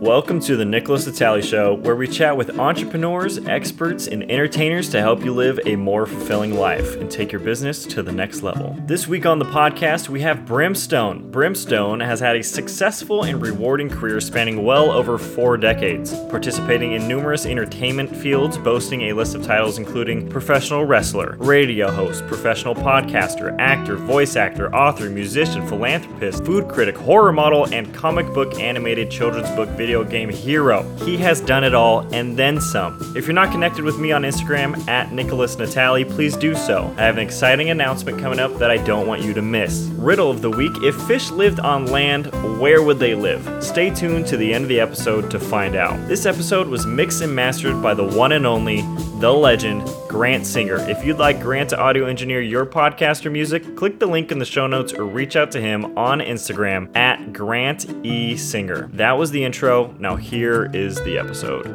Welcome to the Nickolas Natali Show, where we chat with entrepreneurs, experts, and entertainers to help you live a more fulfilling life and take your business to the next level. This week on the podcast, we have Brimstone. Brimstone has had a successful and rewarding career spanning well over four decades, participating in numerous entertainment fields, boasting a list of titles including professional wrestler, radio host, professional podcaster, actor, voice actor, author, musician, philanthropist, food critic, horror model, and comic book animated children's book video video game hero. He has done it all and then some. If you're not connected with me on Instagram at Nickolas Natali, please do so. I have an exciting announcement coming up that I don't want you to miss. Riddle of the week If fish lived on land, where would they live? Stay tuned to the end of the episode to find out. This episode was mixed and mastered by the one and only, the legend, Grant Singer. If you'd like Grant to audio engineer your podcast or music, click the link in the show notes or reach out to him on Instagram at Grant E. Singer. That was the intro. Now, here is the episode.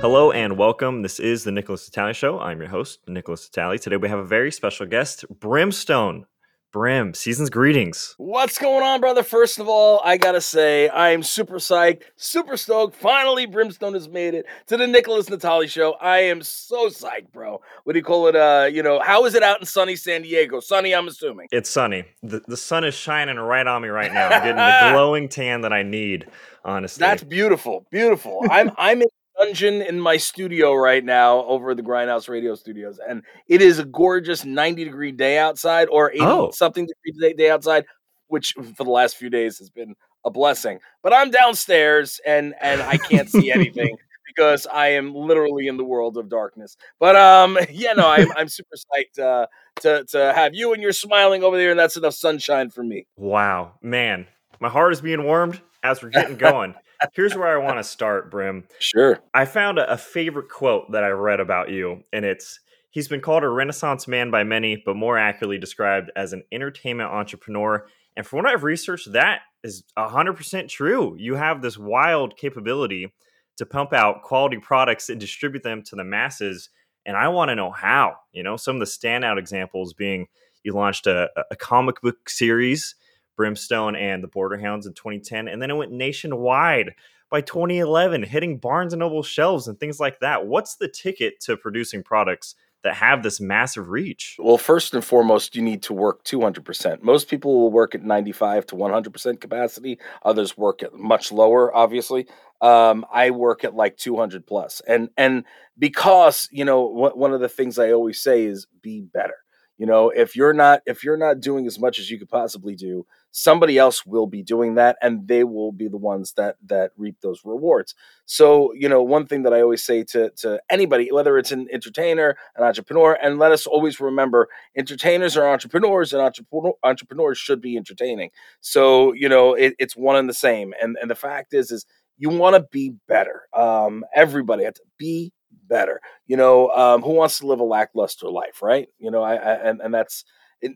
Hello and welcome. This is the Nickolas Natali Show. I'm your host, Nickolas Natali. Today we have a very special guest, Brimstone. Brim, season's greetings. What's going on, brother? First of all, I gotta say, I'm super psyched, super stoked. Finally, Brimstone has made it to the Nickolas Natali show. I am so psyched, bro. What do you call it? Uh, you know, how is it out in sunny San Diego? Sunny, I'm assuming. It's sunny. The, the sun is shining right on me right now. I'm getting the glowing tan that I need, honestly. That's beautiful. Beautiful. I'm I'm in dungeon in my studio right now over at the Grindhouse Radio Studios, and it is a gorgeous 90 degree day outside or 80 oh. something degree day outside, which for the last few days has been a blessing. But I'm downstairs and and I can't see anything. because I am literally in the world of darkness. But um, yeah, no, I'm I'm super psyched uh, to to have you and you're smiling over there, and that's enough sunshine for me. Wow, man, my heart is being warmed as we're getting going. Here's where I want to start, Brim. Sure. I found a, a favorite quote that I read about you, and it's He's been called a Renaissance man by many, but more accurately described as an entertainment entrepreneur. And from what I've researched, that is 100% true. You have this wild capability to pump out quality products and distribute them to the masses. And I want to know how. You know, some of the standout examples being you launched a, a comic book series Brimstone and the Borderhounds in 2010, and then it went nationwide by 2011, hitting Barnes and Noble shelves and things like that. What's the ticket to producing products that have this massive reach? Well, first and foremost, you need to work 200%. Most people will work at 95 to 100% capacity. Others work at much lower, obviously. Um, I work at like 200 plus. And and because, you know, one of the things I always say is be better. You know, if you're not if you're not doing as much as you could possibly do, somebody else will be doing that and they will be the ones that that reap those rewards. So you know one thing that i always say to to anybody whether it's an entertainer an entrepreneur and let us always remember entertainers are entrepreneurs and entrepreneur, entrepreneurs should be entertaining. So you know it, it's one and the same and and the fact is is you want to be better um everybody has to be better. You know um who wants to live a lackluster life right? You know i, I and, and that's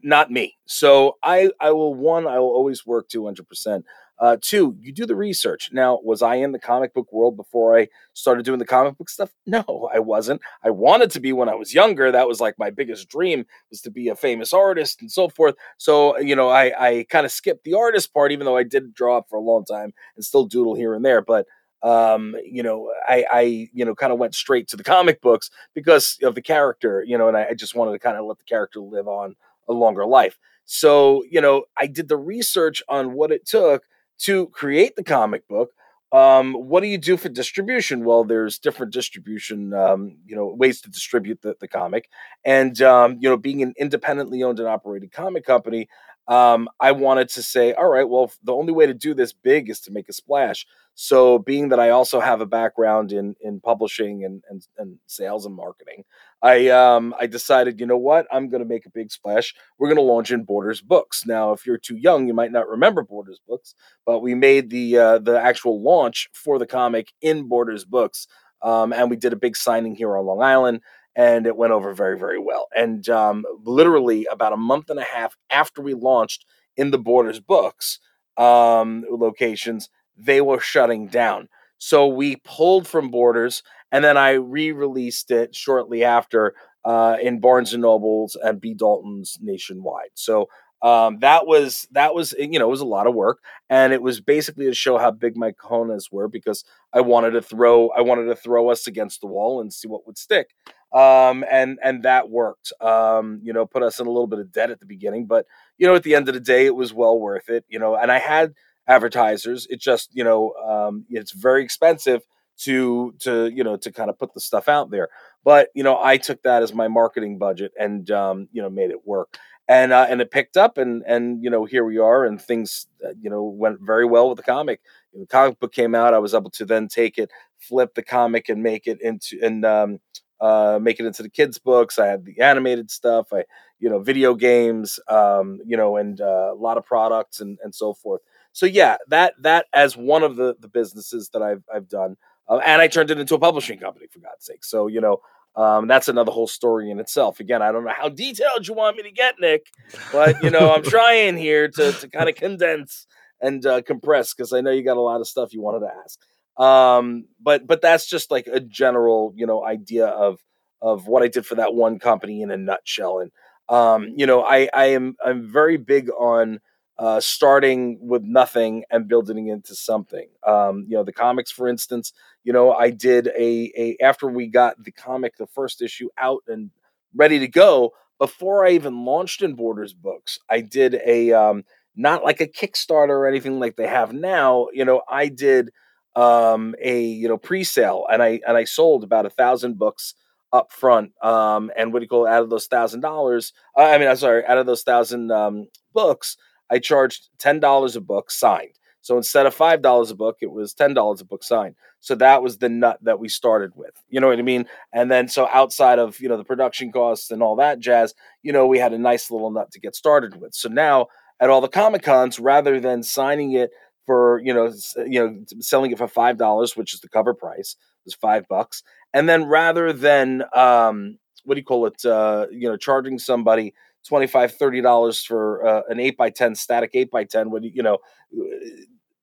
not me. So I I will one I will always work 200%. Uh, two, you do the research. Now, was I in the comic book world before I started doing the comic book stuff? No, I wasn't. I wanted to be when I was younger. That was like my biggest dream was to be a famous artist and so forth. So, you know, I, I kind of skipped the artist part, even though I did draw for a long time and still doodle here and there. But um you know i i you know kind of went straight to the comic books because of the character you know and I, I just wanted to kind of let the character live on a longer life. So, you know, I did the research on what it took to create the comic book. Um, what do you do for distribution? Well, there's different distribution, um, you know, ways to distribute the, the comic. And, um, you know, being an independently owned and operated comic company, um, I wanted to say, all right, well, the only way to do this big is to make a splash. So, being that I also have a background in in publishing and and, and sales and marketing, I um I decided, you know what, I'm going to make a big splash. We're going to launch in Borders Books. Now, if you're too young, you might not remember Borders Books, but we made the uh, the actual launch for the comic in Borders Books, um, and we did a big signing here on Long Island and it went over very, very well. And um, literally about a month and a half after we launched in the Borders books um, locations, they were shutting down. So we pulled from Borders, and then I re-released it shortly after uh, in Barnes and Nobles and B Dalton's nationwide. So um, that was that was you know it was a lot of work, and it was basically to show how big my cojones were because I wanted to throw I wanted to throw us against the wall and see what would stick, um, and and that worked. Um, you know, put us in a little bit of debt at the beginning, but you know, at the end of the day, it was well worth it. You know, and I had advertisers. It just you know um, it's very expensive to to you know to kind of put the stuff out there but you know i took that as my marketing budget and um, you know made it work and uh, and it picked up and and you know here we are and things uh, you know went very well with the comic the comic book came out i was able to then take it flip the comic and make it into and um, uh, make it into the kids books i had the animated stuff i you know video games um, you know and uh, a lot of products and and so forth so yeah that that as one of the the businesses that i've i've done uh, and i turned it into a publishing company for god's sake so you know um, that's another whole story in itself. Again, I don't know how detailed you want me to get, Nick, but you know, I'm trying here to to kind of condense and uh, compress because I know you got a lot of stuff you wanted to ask. Um, but but that's just like a general, you know, idea of of what I did for that one company in a nutshell. And um, you know, I I am I'm very big on uh, starting with nothing and building into something. Um, you know, the comics, for instance. You know, I did a a after we got the comic, the first issue out and ready to go. Before I even launched in Borders Books, I did a um, not like a Kickstarter or anything like they have now. You know, I did um, a you know pre-sale and I and I sold about a thousand books up front. Um, and what do you call it? Out of those thousand dollars, uh, I mean, I'm sorry, out of those thousand um, books, I charged $10 a book signed. So instead of $5 a book, it was $10 a book signed. So that was the nut that we started with. You know what I mean? And then so outside of, you know, the production costs and all that jazz, you know, we had a nice little nut to get started with. So now at all the Comic Cons, rather than signing it for, you know, you know, selling it for $5, which is the cover price, was 5 bucks. And then rather than um what do you call it? Uh, you know, charging somebody 25 30 dollars for uh, an 8 by 10 static 8 by 10 when you, know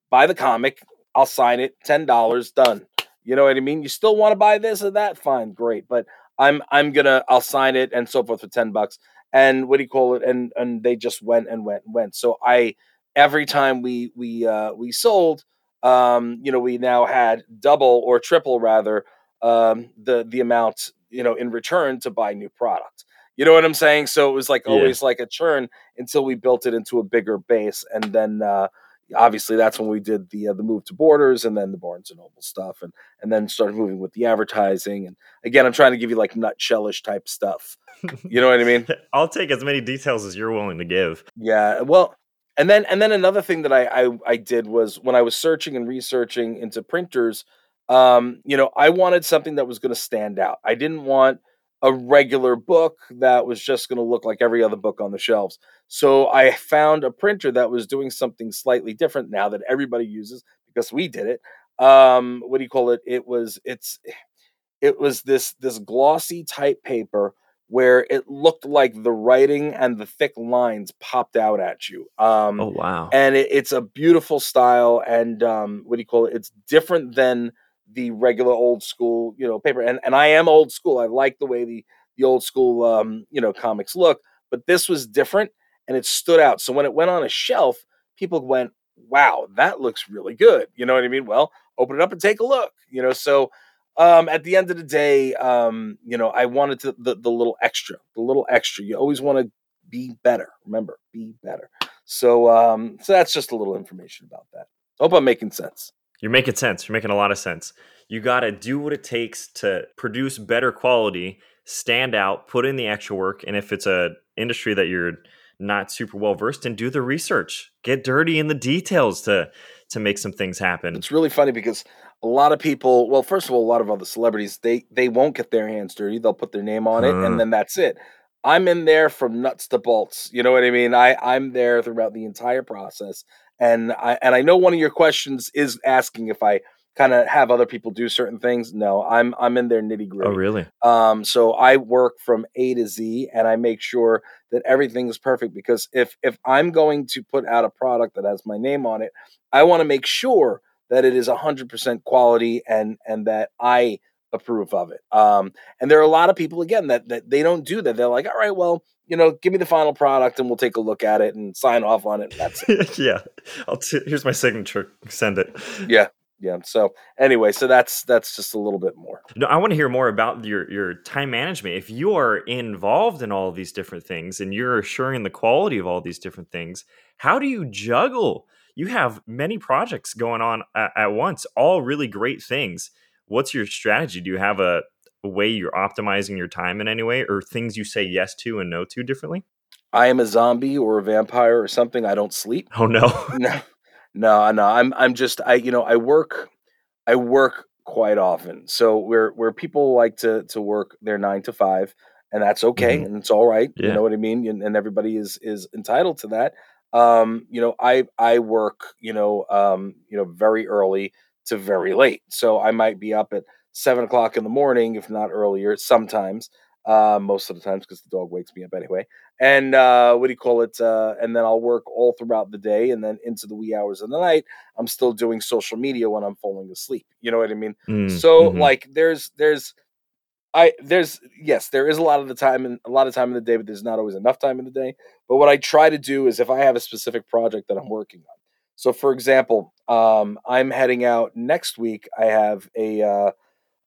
buy the comic i'll sign it $10 done. You know what i mean? You still want to buy this or that? Fine great. But i'm i'm gonna i'll sign it and so forth for 10 bucks. And what do you call it? And and they just went and went and went. So i every time we we uh we sold um you know we now had double or triple rather um the the amount you know in return to buy new product. you know what I'm saying? So it was like always yeah. like a churn until we built it into a bigger base, and then uh, obviously that's when we did the uh, the move to Borders, and then the Barnes and Noble stuff, and and then started moving with the advertising. And again, I'm trying to give you like nutshellish type stuff. You know what I mean? I'll take as many details as you're willing to give. Yeah. Well, and then and then another thing that I I, I did was when I was searching and researching into printers. Um, you know, I wanted something that was going to stand out. I didn't want a regular book that was just going to look like every other book on the shelves. So I found a printer that was doing something slightly different now that everybody uses because we did it. Um, what do you call it? It was it's it was this this glossy type paper where it looked like the writing and the thick lines popped out at you. Um, oh wow! And it, it's a beautiful style, and um, what do you call it? It's different than the regular old school, you know, paper. And and I am old school. I like the way the the old school, um, you know, comics look. But this was different, and it stood out. So when it went on a shelf, people went, "Wow, that looks really good." You know what I mean? Well, open it up and take a look. You know, so um, at the end of the day, um, you know, I wanted to, the the little extra, the little extra. You always want to be better. Remember, be better. So um, so that's just a little information about that. Hope I'm making sense. You're making sense. You're making a lot of sense. You got to do what it takes to produce better quality, stand out, put in the extra work, and if it's a industry that you're not super well versed in, do the research. Get dirty in the details to to make some things happen. It's really funny because a lot of people, well, first of all, a lot of other celebrities, they they won't get their hands dirty. They'll put their name on it and then that's it. I'm in there from nuts to bolts. You know what I mean? I I'm there throughout the entire process. And I and I know one of your questions is asking if I kind of have other people do certain things. No, I'm I'm in their nitty gritty. Oh, really? Um, so I work from A to Z, and I make sure that everything is perfect. Because if if I'm going to put out a product that has my name on it, I want to make sure that it is hundred percent quality and and that I approve of it. Um, and there are a lot of people again that that they don't do that. They're like, all right, well, you know, give me the final product and we'll take a look at it and sign off on it. that's it. yeah. I'll t- here's my signature. Send it. Yeah. Yeah. So anyway, so that's that's just a little bit more. No, I want to hear more about your your time management. If you are involved in all these different things and you're assuring the quality of all these different things, how do you juggle? You have many projects going on at, at once, all really great things. What's your strategy? Do you have a way you're optimizing your time in any way or things you say yes to and no to differently? I am a zombie or a vampire or something. I don't sleep. Oh no. no. No, no. I'm I'm just I you know, I work I work quite often. So where where people like to to work their 9 to 5 and that's okay mm-hmm. and it's all right. Yeah. You know what I mean? And, and, everybody is is entitled to that. Um, you know, I I work, you know, um, you know, very early to very late. So I might be up at seven o'clock in the morning, if not earlier, sometimes. Uh, most of the times because the dog wakes me up anyway. And uh, what do you call it? Uh, and then I'll work all throughout the day, and then into the wee hours of the night, I'm still doing social media when I'm falling asleep. You know what I mean? Mm, so mm-hmm. like, there's there's I there's yes, there is a lot of the time and a lot of time in the day, but there's not always enough time in the day. But what I try to do is if I have a specific project that I'm working on. So for example, um, I'm heading out next week. I have a uh,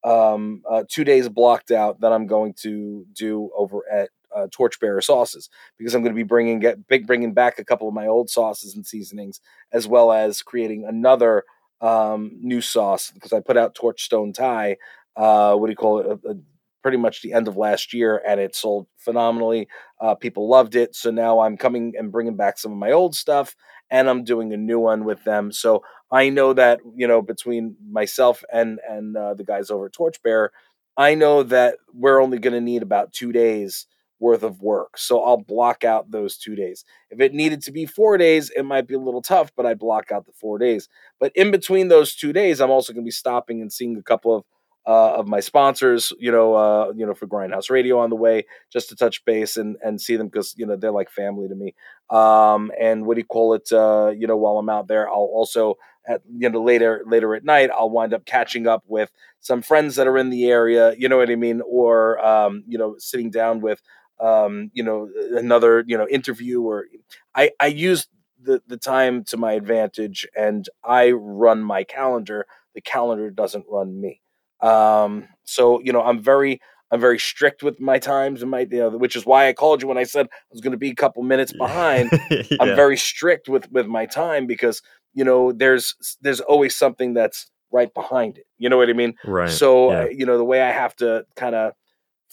um, uh, two days blocked out that I'm going to do over at uh, Torchbearer Sauces because I'm going to be bringing get big bringing back a couple of my old sauces and seasonings as well as creating another um, new sauce because I put out Torchstone Thai. Uh, what do you call it? A, a, pretty much the end of last year, and it sold phenomenally. Uh, people loved it, so now I'm coming and bringing back some of my old stuff, and I'm doing a new one with them. So I know that you know between myself and and uh, the guys over at Torchbearer, I know that we're only going to need about two days worth of work. So I'll block out those two days. If it needed to be four days, it might be a little tough, but I block out the four days. But in between those two days, I'm also going to be stopping and seeing a couple of uh, of my sponsors, you know, uh, you know, for Grindhouse Radio on the way, just to touch base and and see them because you know they're like family to me. Um, and what do you call it? Uh, you know, while I'm out there, I'll also at you know later later at night, I'll wind up catching up with some friends that are in the area. You know what I mean? Or um, you know, sitting down with um, you know another you know interview or I I use the the time to my advantage and I run my calendar. The calendar doesn't run me. Um, so you know, I'm very I'm very strict with my times and my you know, which is why I called you when I said I was going to be a couple minutes behind. yeah. I'm very strict with with my time because you know there's there's always something that's right behind it. You know what I mean? Right. So yeah. uh, you know the way I have to kind of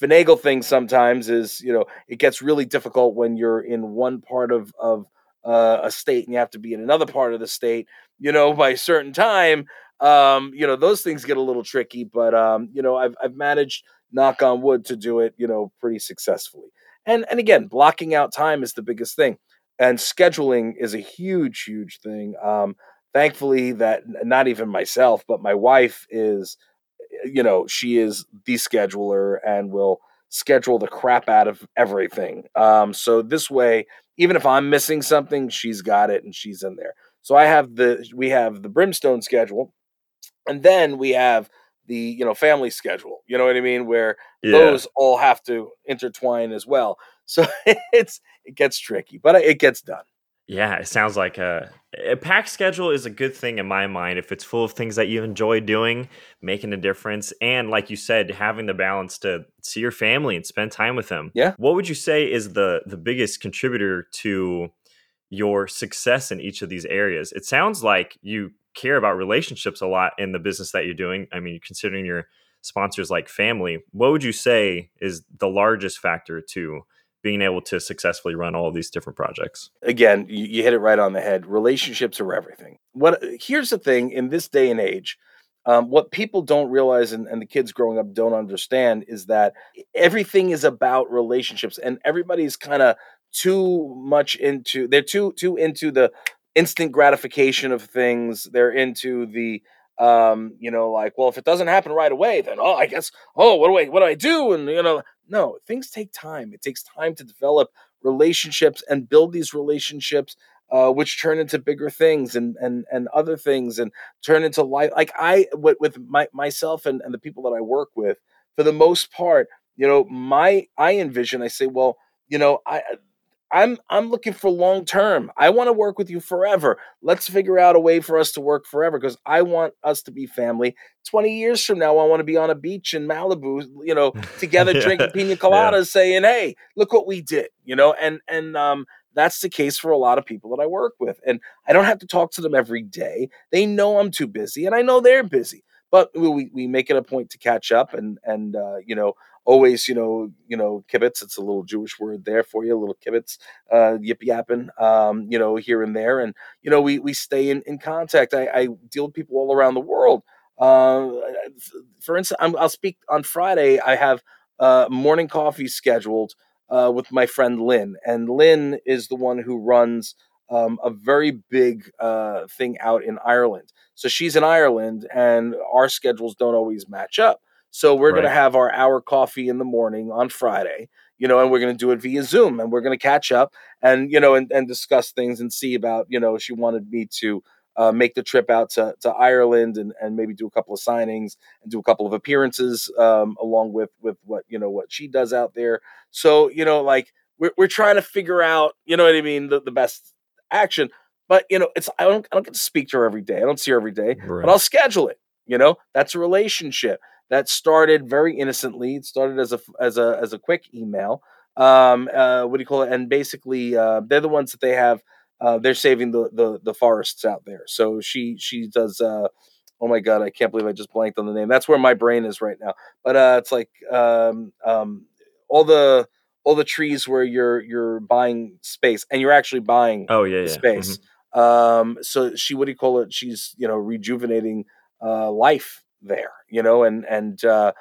finagle things sometimes is you know it gets really difficult when you're in one part of of uh, a state and you have to be in another part of the state you know by a certain time um, you know, those things get a little tricky, but um, you know, I've I've managed, knock on wood, to do it, you know, pretty successfully. And and again, blocking out time is the biggest thing, and scheduling is a huge, huge thing. Um, thankfully, that not even myself, but my wife is, you know, she is the scheduler and will schedule the crap out of everything. Um, so this way, even if I'm missing something, she's got it and she's in there. So I have the we have the brimstone schedule, and then we have the you know family schedule you know what i mean where yeah. those all have to intertwine as well. So it's it gets tricky but it gets done. Yeah it sounds like a, a packed schedule is a good thing in my mind if it's full of things that you enjoy doing making a difference and like you said having the balance to see your family and spend time with them. Yeah. What would you say is the the biggest contributor to your success in each of these areas? It sounds like you care about relationships a lot in the business that you're doing. I mean, considering your sponsors like family, what would you say is the largest factor to being able to successfully run all these different projects? Again, you, you hit it right on the head. Relationships are everything. What here's the thing in this day and age, um, what people don't realize and, and, the kids growing up don't understand is that everything is about relationships and everybody's kind of too much into they're too too into the instant gratification of things. They're into the um, you know, like, well, if it doesn't happen right away, then oh, I guess, oh, what do I what do I do? And you know, no, things take time. It takes time to develop relationships and build these relationships uh, which turn into bigger things and and and other things and turn into life like i with, with my myself and, and the people that i work with for the most part you know my i envision i say well you know, I I'm I'm looking for long term. I want to work with you forever. Let's figure out a way for us to work forever because I want us to be family. 20 years from now, I want to be on a beach in Malibu, you know, together yeah. drinking pina coladas, yeah. saying, "Hey, look what we did," you know, and and um, that's the case for a lot of people that I work with, and I don't have to talk to them every day. They know I'm too busy, and I know they're busy but we, we make it a point to catch up and and uh, you know always, you know, you know, kibitz. It's a little Jewish word there for you, a little kibitz, uh, yip yapping, um, you know, here and there, and you know, we we stay in in contact. I, I deal with people all around the world. Uh, for instance, i will speak on Friday. I have uh, morning coffee scheduled uh, with my friend Lynn, and Lynn is the one who runs um, a very big uh, thing out in Ireland. So she's in Ireland, and our schedules don't always match up. So we're right. going to have our hour coffee in the morning on Friday, you know, and we're going to do it via Zoom and we're going to catch up and, you know, and, and discuss things and see about, you know, she wanted me to uh, make the trip out to, to Ireland and, and maybe do a couple of signings and do a couple of appearances um, along with, with what, you know, what she does out there. So, you know, like we're, we're trying to figure out, you know what I mean? The, the best action, but you know, it's, I don't, I don't get to speak to her every day. I don't see her every day, right. but I'll schedule it. You know, that's a relationship that started very innocently. It started as a as a as a quick email. Um, uh, what do you call it? And basically, uh, they're the ones that they have. Uh, they're saving the, the the forests out there. So she she does. Uh, oh my god, I can't believe I just blanked on the name. That's where my brain is right now. But uh, it's like um, um, all the all the trees where you're you're buying space and you're actually buying oh yeah, yeah. space. Mm-hmm. Um, so she what do you call it? She's you know rejuvenating uh, life there, you know, and and uh,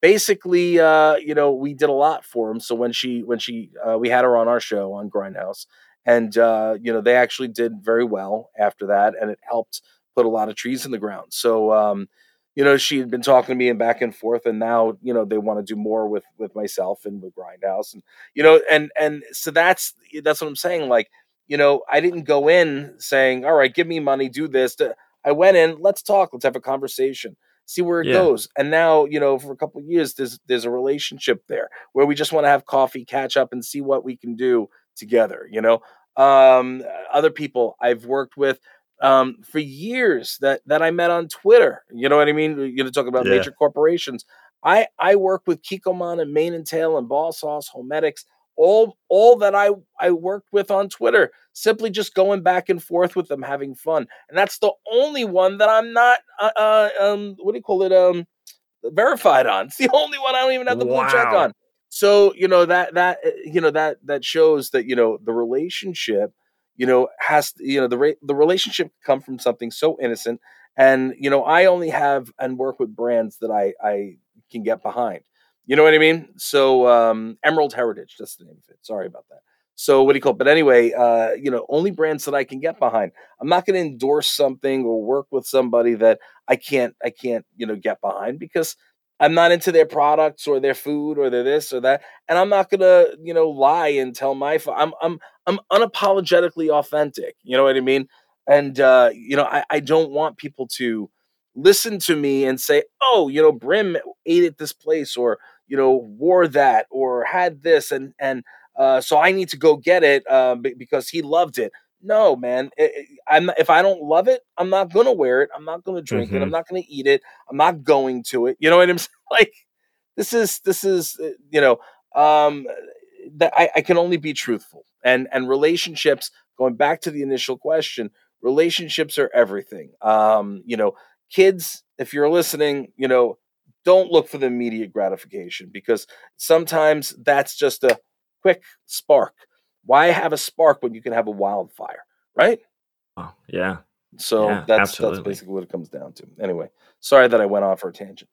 basically, uh, you know, we did a lot for him. So when she when she uh, we had her on our show on Grindhouse, and uh, you know, they actually did very well after that, and it helped put a lot of trees in the ground. So. Um, you know, she had been talking to me and back and forth, and now you know they want to do more with with myself and with Grindhouse, and you know, and and so that's that's what I'm saying. Like, you know, I didn't go in saying, "All right, give me money, do this." I went in, let's talk, let's have a conversation see where it yeah. goes. And now, you know, for a couple years, there's there's a relationship there where we just want to have coffee, catch up, and see what we can do together. You know, um, other people I've worked with um, for years that that I met on Twitter. You know what I mean? You know, talk about yeah. major corporations. I I work with Kikkoman and Mane and Tail and Ball Sauce, Homedics all all that I I worked with on Twitter, simply just going back and forth with them, having fun, and that's the only one that I'm not uh, uh um what do you call it um verified on. It's the only one I don't even have the wow. blue check on. So you know that that eh, you know that that shows that you know the relationship you know has you know the re- the relationship come from something so innocent and you know I only have and work with brands that I I can get behind you know what I mean? So um, Emerald Heritage, that's the name of it. Sorry about that. So what do you call it? But anyway, uh, you know, only brands that I can get behind. I'm not going to endorse something or work with somebody that I can't, I can't, you know, get behind because I'm not into their products or their food or their this or that, and I'm not gonna, you know, lie and tell my. I'm, I'm, I'm unapologetically authentic. You know what I mean? And uh, you know, I, I don't want people to listen to me and say, "Oh, you know, Brim ate at this place," or you know, wore that or had this, and and uh, so I need to go get it uh, because he loved it. No, man. It, it, I'm if I don't love it, I'm not gonna wear it. I'm not gonna drink mm-hmm. it. I'm mm-hmm. not gonna eat it. I'm not going to it. You know what I'm saying? Like this is this is uh, you know um, that I, I can only be truthful and and relationships. Going back to the initial question, relationships are everything. Um, you know, kids, if you're listening, you know, don't look for the immediate gratification because sometimes that's just a quick spark. Why have a spark when you can have a wildfire, right? Oh, yeah. So yeah, that's absolutely. that's basically what it comes down to. Anyway, sorry that I went off for a tangent.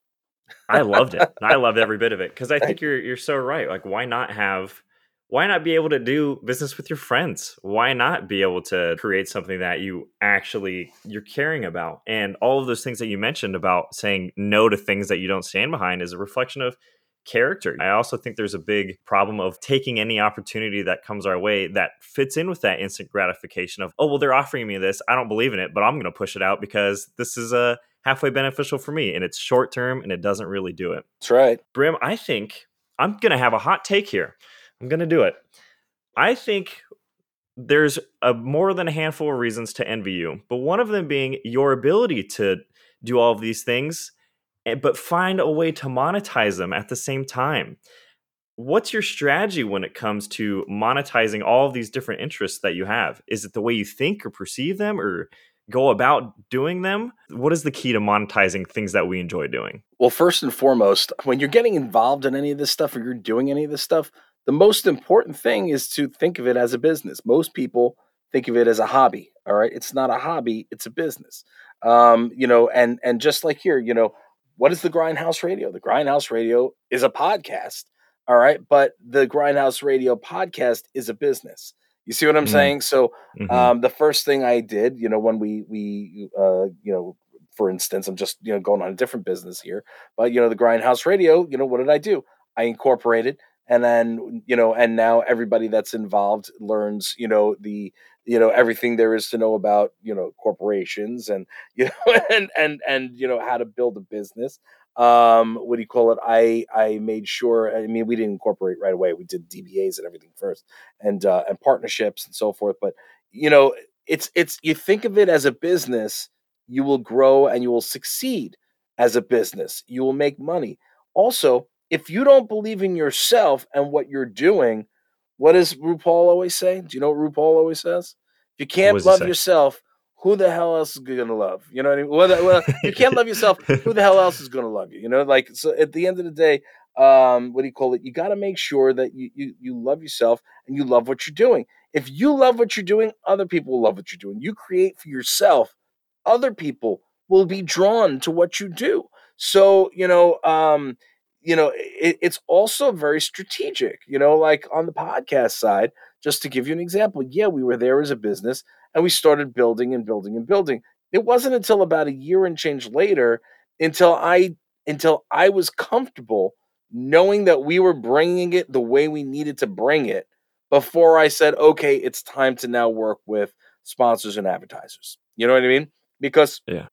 I loved it. I loved every bit of it because I think you're you're so right. Like, why not have why not be able to do business with your friends? Why not be able to create something that you actually you're caring about? And all of those things that you mentioned about saying no to things that you don't stand behind is a reflection of character. I also think there's a big problem of taking any opportunity that comes our way that fits in with that instant gratification of oh well they're offering me this. I don't believe in it but i'm going to push it out because this is a halfway beneficial for me and it's short term and it doesn't really do it. That's right. Brim i think i'm going to have a hot take here I'm going to do it. I think there's a more than a handful of reasons to envy you, but one of them being your ability to do all of these things, eh, but find a way to monetize them at the same time. What's your strategy when it comes to monetizing all of these different interests that you have? Is it the way you think or perceive them, or go about doing them? What is the key to monetizing things that we enjoy doing? Well, first and foremost, when you're getting involved in any of this stuff or you're doing any of this stuff, the most important thing is to think of it as a business. Most people think of it as a hobby. All right. It's not a hobby, it's a business. Um, you know, and and just like here, you know, what is the Grindhouse Radio? The Grindhouse Radio is a podcast. All right. But the Grindhouse Radio podcast is a business. You see what I'm mm-hmm. saying? So mm-hmm. um, the first thing I did, you know, when we we uh, you know, for instance, I'm just you know going on a different business here, but you know, the Grindhouse Radio, you know, what did I do? I incorporated, and then you know, and now everybody that's involved learns, you know, the you know everything there is to know about you know corporations and you know and and and you know how to build a business um, what do you call it? I I made sure. I mean, we didn't incorporate right away. We did DBAs and everything first, and uh, and partnerships and so forth. But you know, it's it's you think of it as a business, you will grow and you will succeed as a business. You will make money. Also, if you don't believe in yourself and what you're doing, what does RuPaul always say? Do you know what RuPaul always says? If you can't love yourself, who the hell else is gonna love? You know what I mean? Well, well you can't love yourself. Who the hell else is gonna love you? You know, like so. At the end of the day, um, what do you call it? You got to make sure that you, you you love yourself and you love what you're doing. If you love what you're doing, other people will love what you're doing. You create for yourself, other people will be drawn to what you do. So you know, um, you know, it, it's also very strategic. You know, like on the podcast side, just to give you an example, yeah, we were there as a business and we started building and building and building. It wasn't until about a year and change later until I until I was comfortable knowing that we were bringing it the way we needed to bring it before I said, okay, it's time to now work with sponsors and advertisers. You know what I mean? Because yeah.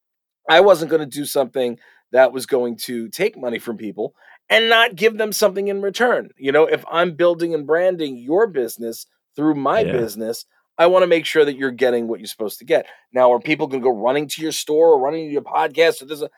I wasn't going to do something that was going to take money from people and not give them something in return. You know, if I'm building and branding your business through my yeah. business, I want to make sure that you're getting what you're supposed to get. Now, are people going to go running to your store or running to your podcast? Or there's a,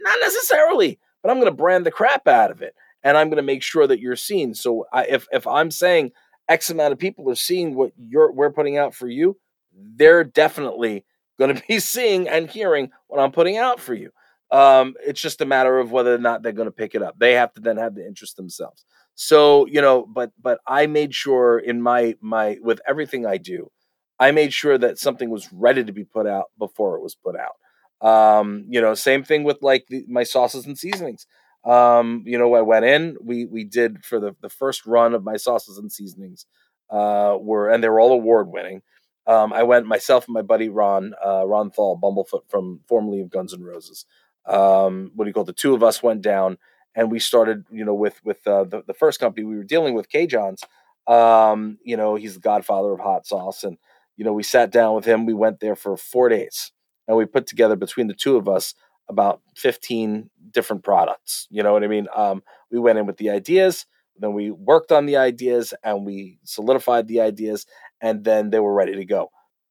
not necessarily, but I'm going to brand the crap out of it, and I'm going to make sure that you're seen. So, I, if if I'm saying X amount of people are seeing what you're we're putting out for you, they're definitely going to be seeing and hearing what I'm putting out for you. Um, it's just a matter of whether or not they're going to pick it up. They have to then have the interest themselves. So you know, but but I made sure in my my with everything I do I made sure that something was ready to be put out before it was put out. Um, you know, same thing with like the, my sauces and seasonings. Um, you know, I went in, we we did for the, the first run of my sauces and seasonings, uh, were and they were all award winning. Um, I went myself and my buddy Ron, uh, Ron Thal, Bumblefoot from formerly of Guns N' Roses. Um, what do you call it? the two of us went down and we started, you know, with with uh, the, the first company we were dealing with, CaJohn's. Um, you know, he's the godfather of hot sauce and you know, we sat down with him. We went there for four days and we put together between the two of us about 15 different products. You know what I mean? Um, we went in with the ideas, then we worked on the ideas and we solidified the ideas, and then they were ready to go.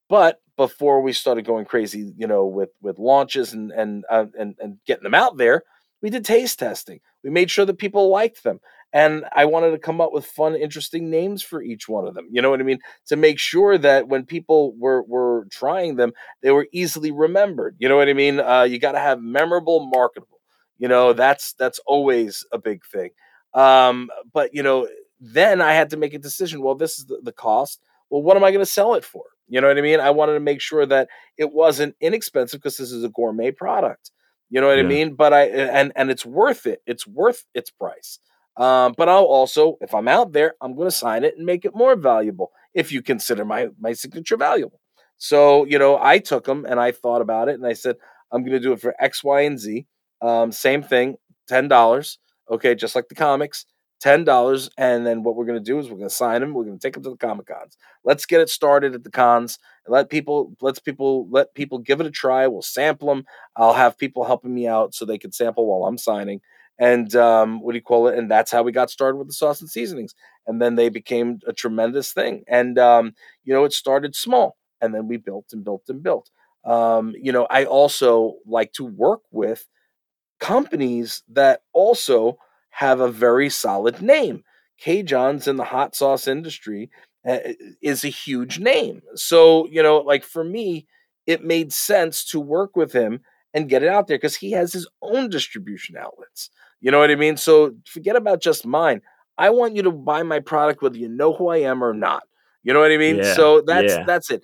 But before we started going crazy, you know, with with launches and and uh, and and getting them out there, we did taste testing. We made sure that people liked them, and I wanted to come up with fun, interesting names for each one of them. You know what I mean? To make sure that when people were were trying them, they were easily remembered. You know what I mean? Uh, you got to have memorable, marketable. You know that's that's always a big thing. Um, but you know, then I had to make a decision. Well, this is the, the cost. Well, what am I going to sell it for? You know what I mean? I wanted to make sure that it wasn't inexpensive because this is a gourmet product. You know what yeah. I mean? But I and and it's worth it. It's worth its price. Um, but I'll also, if I'm out there, I'm going to sign it and make it more valuable if you consider my my signature valuable. So you know, I took them and I thought about it and I said I'm going to do it for X, Y, and Z. Um, same thing, ten dollars. Okay, just like the comics, ten dollars. And then what we're going to do is we're going to sign them. We're going to take them to the comic cons. Let's get it started at the cons. Let people let's people let people give it a try. We'll sample them. I'll have people helping me out so they can sample while I'm signing and um, what do you call it? And that's how we got started with the sauce and seasonings. And then they became a tremendous thing. And um, you know, it started small, and then we built and built and built. Um, you know, I also like to work with companies that also have a very solid name. CaJohn's in the hot sauce industry uh, is a huge name. So, you know, like for me, it made sense to work with him and get it out there because he has his own distribution outlets. You know what I mean? So forget about just mine. I want you to buy my product whether you know who I am or not. You know what I mean? Yeah, so that's yeah. that's it.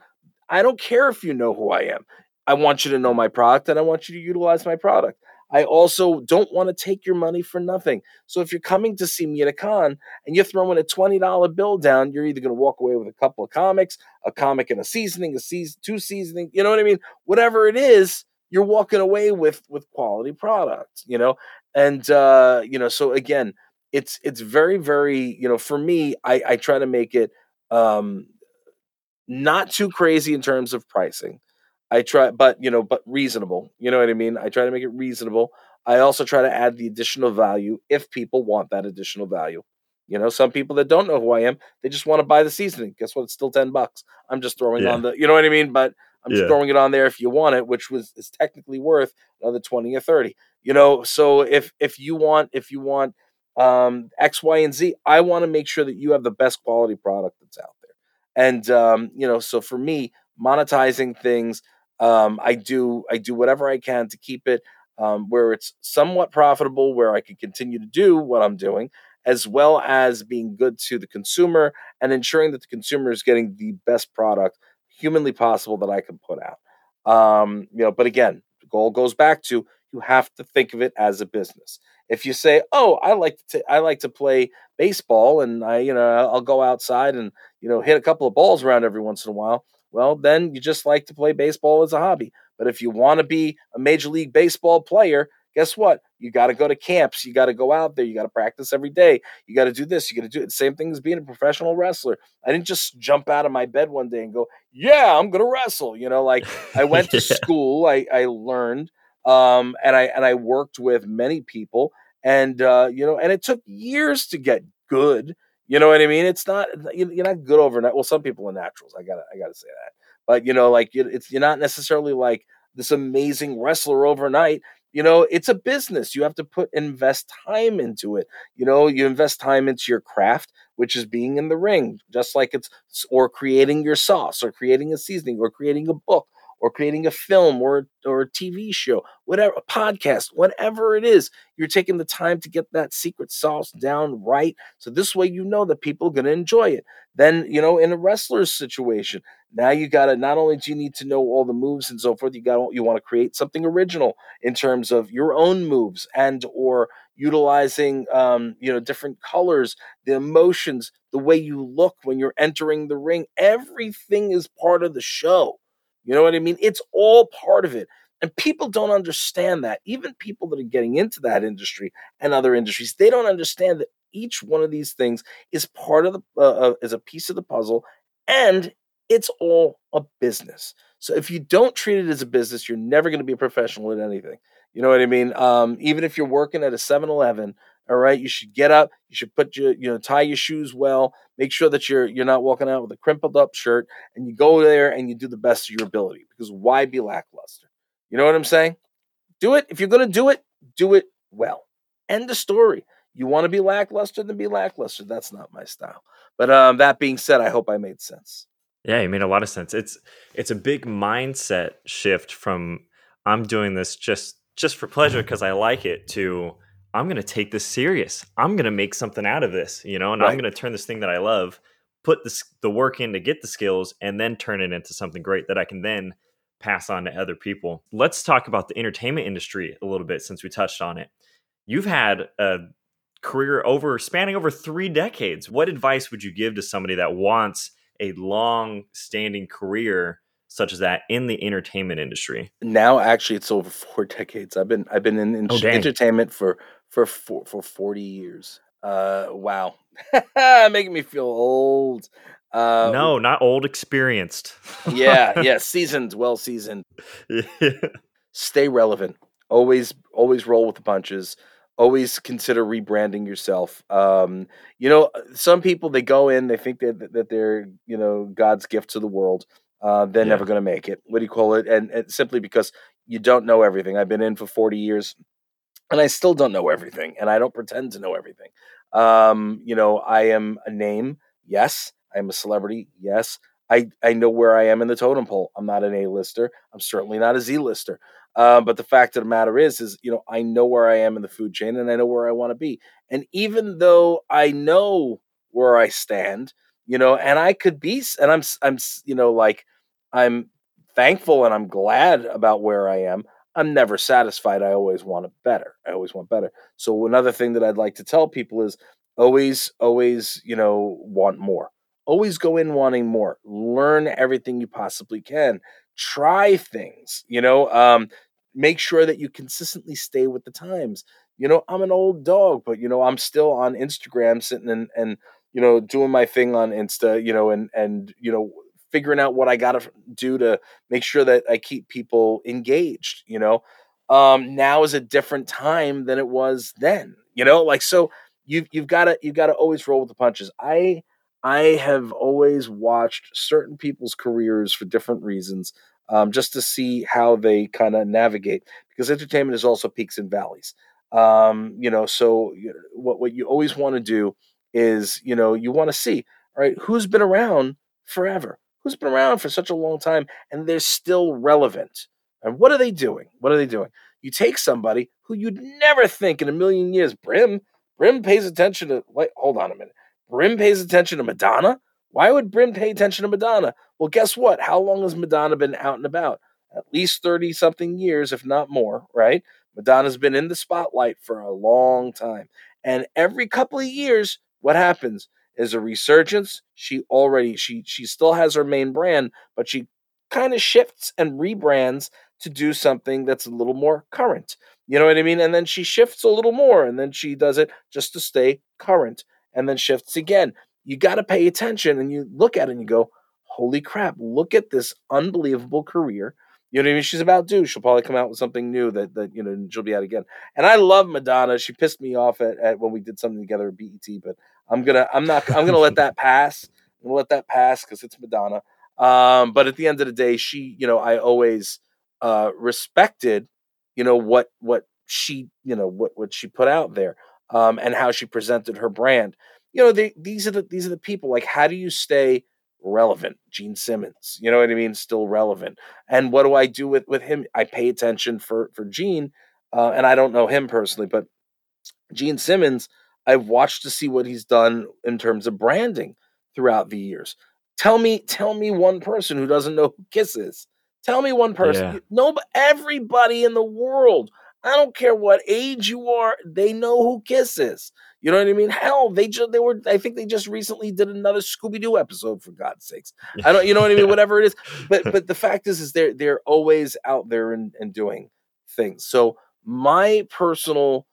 I don't care if you know who I am. I want you to know my product and I want you to utilize my product. I also don't want to take your money for nothing. So if you're coming to see me at a con and you're throwing a $20 bill down, you're either going to walk away with a couple of comics, a comic and a seasoning, a season, two seasoning, you know what I mean? Whatever it is, you're walking away with with quality product, you know? And uh, you know, so again, it's it's very very, you know, for me, I I try to make it um not too crazy in terms of pricing I try, but you know, but reasonable. You know what I mean? I try to make it reasonable. I also try to add the additional value if people want that additional value. You know, some people that don't know who I am, they just want to buy the seasoning. Guess what? It's still 10 bucks. I'm just throwing Yeah. on the, you know what I mean? But I'm just Yeah. throwing it on there if you want it, which was is technically worth another 20 or 30. You know, so if if you want if you want um X, Y, and Z, I want to make sure that you have the best quality product that's out there. And um, you know, so for me, monetizing things, um, I do I do whatever I can to keep it um, where it's somewhat profitable, where I can continue to do what I'm doing, as well as being good to the consumer and ensuring that the consumer is getting the best product humanly possible that I can put out. Um, you know, but again, the goal goes back to you have to think of it as a business. If you say, "Oh, I like to I like to play baseball and I, you know, I'll go outside and, you know, hit a couple of balls around every once in a while." Well, then you just like to play baseball as a hobby. But if you want to be a major league baseball player, guess what? You got to go to camps. You got to go out there. You got to practice every day. You got to do this. You got to do it. Same thing as being a professional wrestler. I didn't just jump out of my bed one day and go, "Yeah, I'm going to wrestle." You know, like I went to school. I I learned, um, and I and I worked with many people, and uh, you know, and it took years to get good. You know what I mean? It's not you- you're not good overnight. Well, some people are naturals. I gotta I gotta say that. But you know, like it's you're not necessarily like this amazing wrestler overnight. You know, it's a business. You have to put invest time into it. You know, you invest time into your craft, which is being in the ring, just like it's or creating your sauce, or creating a seasoning, or creating a book, or creating a film, or or a TV show, whatever, a podcast, whatever it is. You're taking the time to get that secret sauce down right, so this way you know that people are going to enjoy it. Then you know, in a wrestler's situation, now you got to not only do you need to know all the moves and so forth, you got you want to create something original in terms of your own moves and or utilizing um, you know different colors the emotions the way you look when you're entering the ring everything is part of the show you know what i mean? It's all part of it and people don't understand that. Even people that are getting into that industry and other industries they don't understand that each one of these things is part of the uh, uh, is a piece of the puzzle and it's all a business. So if you don't treat it as a business you're never going to be a professional at anything. You know what I mean? Um, even if you're working at a 7-Eleven, all right, you should get up, you should put your, you know, tie your shoes well, make sure that you're you're not walking out with a crimpled up shirt, and you go there and you do the best of your ability. Because why be lackluster? You know what I'm saying? Do it. If you're gonna do it, do it well. End the story. You want to be lackluster, then be lackluster. That's not my style. But um, that being said, I hope I made sense. Yeah, it made a lot of sense. It's it's a big mindset shift from I'm doing this just just for pleasure because I like it to I'm going to take this serious. I'm going to make something out of this, you know, and I'm going to turn this thing that I love, put the the work in to get the skills and then turn it into something great that I can then pass on to other people. Let's talk about the entertainment industry a little bit since we touched on it. You've had a career over spanning over 3 decades. What advice would you give to somebody that wants a long standing career such as that in the entertainment industry. Now, actually, it's over four decades. I've been I've been in, in Oh, entertainment for for for, for forty years. Uh, wow, making me feel old. Uh, no, not old, experienced. yeah, yeah, seasoned, well seasoned. yeah. Stay relevant. Always, always roll with the punches. always consider rebranding yourself. Um, you know, some people they go in, they think that that they're you know God's gift to the world. Uh, they're Yeah. never going to make it. What do you call it? And, and simply because you don't know everything. I've been in for forty years, and I still don't know everything, and I don't pretend to know everything. Um, you know, I am a name. Yes, I'm a celebrity. Yes, I I know where I am in the totem pole. I'm not an A-lister. I'm certainly not a Z-lister. Um, but the fact of the matter is, is you know, I know where I am in the food chain, and I know where I want to be. And even though I know where I stand, you know, and I could be, and I'm, I'm, you know, like I'm thankful and I'm glad about where I am. I'm never satisfied. I always want better. I always want better. So another thing that I'd like to tell people is always, always, you know, want more. Always go in wanting more. Learn everything you possibly can. Try things. You know, um, make sure that you consistently stay with the times. You know, I'm an old dog, but you know, I'm still on Instagram, sitting and and you know, doing my thing on Insta. You know, and and you know, figuring out what I got to do to make sure that I keep people engaged. You know, um, now is a different time than it was then. You know, like so you've you've got to you've got to always roll with the punches. I I have always watched certain people's careers for different reasons, um, just to see how they kind of navigate. Because entertainment is also peaks and valleys. Um, you know, so what what you always want to do is you know you want to see all right who's been around forever, who's been around for such a long time, and they're still relevant. And what are they doing? What are they doing? You take somebody who you'd never think in a million years, Brim, Brim pays attention to. Wait, hold on a minute. Brim pays attention to Madonna. Why would Brim pay attention to Madonna? Well, guess what? How long has Madonna been out and about? At least 30 something years, if not more, right? Madonna's been in the spotlight for a long time. And every couple of years, what happens is a resurgence. She already she she still has her main brand, but she kind of shifts and rebrands to do something that's a little more current. You know what I mean? And then she shifts a little more and then she does it just to stay current and then shifts again. You got to pay attention and you look at it and you go, holy crap, look at this unbelievable career. You know what I mean? She's about due. She'll probably come out with something new that, that you know, she'll be out again. And I love Madonna. She pissed me off at, at when we did something together at BET, but I'm gonna I'm not I'm gonna let that pass. I'm gonna let that pass because it's Madonna. Um, but at the end of the day, she, you know, I always uh respected, you know, what what she, you know, what what she put out there, um, and how she presented her brand. You know, they these are the these are the people. Like, how do you stay relevant? Gene Simmons, you know what I mean? Still relevant. And what do I do with with him? I pay attention for for Gene, uh, and I don't know him personally, but Gene Simmons, I've watched to see what he's done in terms of branding throughout the years. Tell me, tell me one person who doesn't know who Kiss is. Tell me one person. Yeah. No, everybody in the world. I don't care what age you are. They know who Kiss is. You know what I mean? Hell, they just they were. I think they just recently did another Scooby Doo episode. For God's sakes, I don't. You know what I mean? Yeah. Whatever it is. But but the fact is, is they're they're always out there and, and doing things. So my personal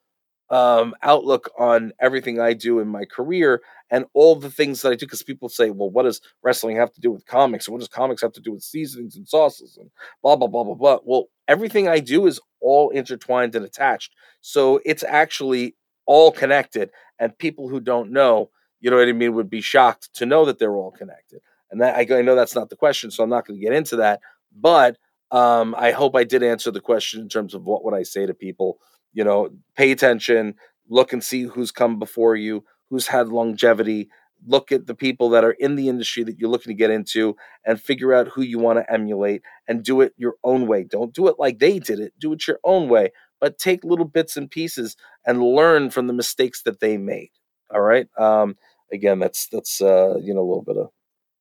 um, outlook on everything I do in my career and all the things that I do. Because people say, well, what does wrestling have to do with comics? What does comics have to do with seasonings and sauces and blah, blah, blah, blah, blah. Well, everything I do is all intertwined and attached. So it's actually all connected. And people who don't know, you know what I mean, would be shocked to know that they're all connected. And that, I, I know that's not the question, so I'm not going to get into that. But um, I hope I did answer the question in terms of what would I say to people you know pay attention look and see who's come before you who's had longevity. Look at the people that are in the industry that you're looking to get into and figure out who you want to emulate and do it your own way. Don't do it like they did it do it your own way but take little bits and pieces and learn from the mistakes that they made all right? Um again that's that's uh you know a little bit of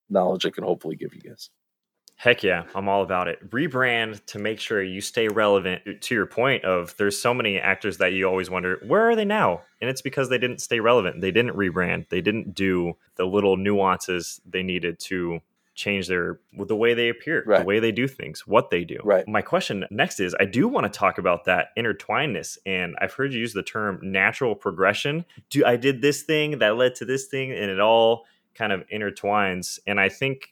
knowledge i can hopefully give you guys Heck yeah, I'm all about it. Rebrand to make sure you stay relevant. uh, To your point of there's so many actors that you always wonder where are they now, and it's because they didn't stay relevant. They didn't rebrand. They didn't do the little nuances they needed to change their the way they appear, Right. the way they do things, what they do. Right. My question next is I do want to talk about that intertwinedness, and I've heard you use the term natural progression. Do I did this thing that led to this thing, and it all kind of intertwines, and I think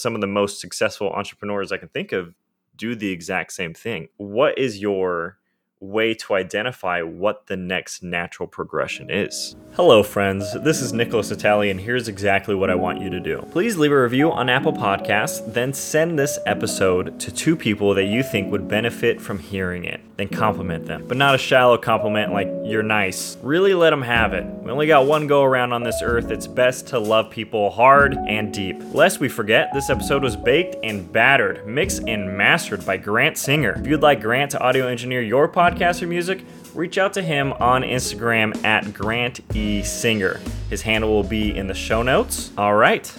some of the most successful entrepreneurs I can think of do the exact same thing. What is your way to identify what the next natural progression is. Hello, friends. This is Nickolas Natali, and here's exactly what I want you to do. Please leave a review on Apple Podcasts, then send this episode to two people that you think would benefit from hearing it. Then compliment them, but not a shallow compliment like you're nice. Really let them have it. We only got one go around on this earth. It's best to love people hard and deep. Lest we forget, this episode was baked and battered, mixed and mastered by Grant Singer. If you'd like Grant to audio engineer your podcast or music, reach out to him on Instagram at Grant E. Singer. His handle will be in the show notes. All right,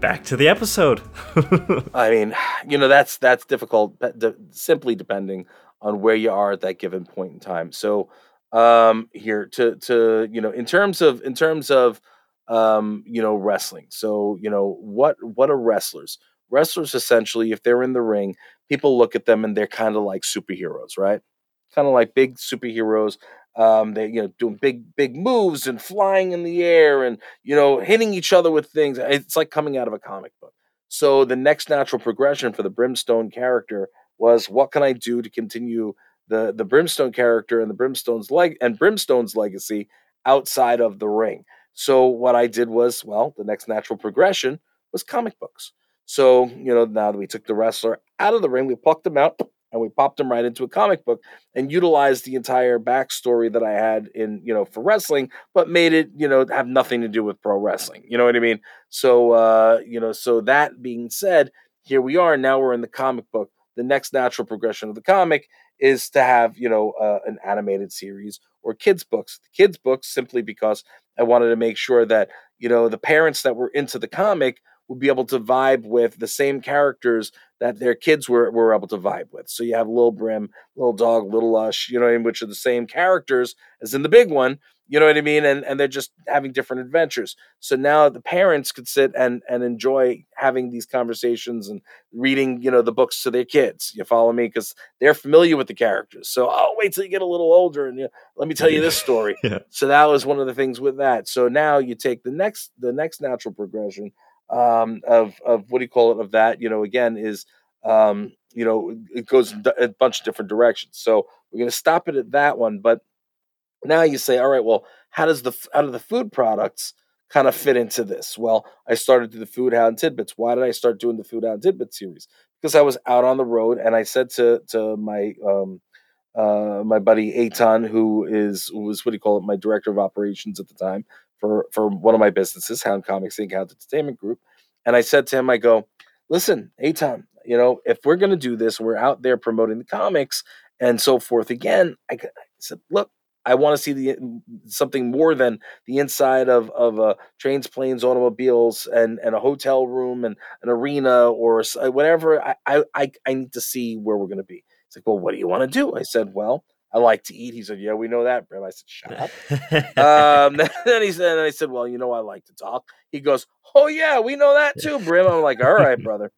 back to the episode. I mean, you know, that's that's difficult, de- simply depending on where you are at that given point in time. So, um, here to to you know, in terms of in terms of um, you know, wrestling. So, you know, what what are wrestlers? Wrestlers essentially, if they're in the ring, people look at them and they're kind of like superheroes, right? Kind of like big superheroes. Um, they you know doing big big moves and flying in the air and you know hitting each other with things. It's like coming out of a comic book. So the next natural progression for the Brimstone character was what can I do to continue the the Brimstone character and the Brimstone's leg and Brimstone's legacy outside of the ring. So what I did was, well, the next natural progression was comic books. So, you know, now that we took the wrestler out of the ring, we plucked him out and we popped him right into a comic book and utilized the entire backstory that I had in, you know, for wrestling, but made it, you know, have nothing to do with pro wrestling. You know what I mean? So, uh, you know, so that being said, here we are. Now we're in the comic book. The next natural progression of the comic is to have, you know, uh, an animated series or kids' books. The kids' books simply because I wanted to make sure that, you know, the parents that were into the comic would be able to vibe with the same characters that their kids were, were able to vibe with. So you have Little Brim, Little Dog, Little Lush, you know, which are the same characters as in the big one, you know what I mean? And and they're just having different adventures. So now the parents could sit and and enjoy having these conversations and reading, you know, the books to their kids. You follow me? Because they're familiar with the characters. So oh, wait till you get a little older and you, let me tell you this story. yeah. So that was one of the things with that. So now you take the next the next natural progression um, of of what do you call it of that? You know, again is um, you know it goes a bunch of different directions. So we're going to stop it at that one, but now you say, all right, well, how does the how do the food products kind of fit into this? Well, I started the Food Hound Tidbits. Why did I start doing the Food Hound Tidbits series? Because I was out on the road and I said to to my um, uh, my buddy Aton, who is was what do you call it, my director of operations at the time for for one of my businesses, Hound Comics Inc. Hound Entertainment Group, and I said to him, I go, listen, Aton, you know, if we're going to do this, we're out there promoting the comics and so forth. Again, I, said, look, I want to see the something more than the inside of of uh, trains, planes, automobiles, and and a hotel room and an arena or whatever. I I I need to see where we're going to be. It's like, well, what do you want to do? I said, well, I like to eat. He said, yeah, we know that, Brim. I said, shut up. um, then he said, and I said, well, you know, I like to talk. He goes, oh yeah, we know that too, Brim. I'm like, all right, brother.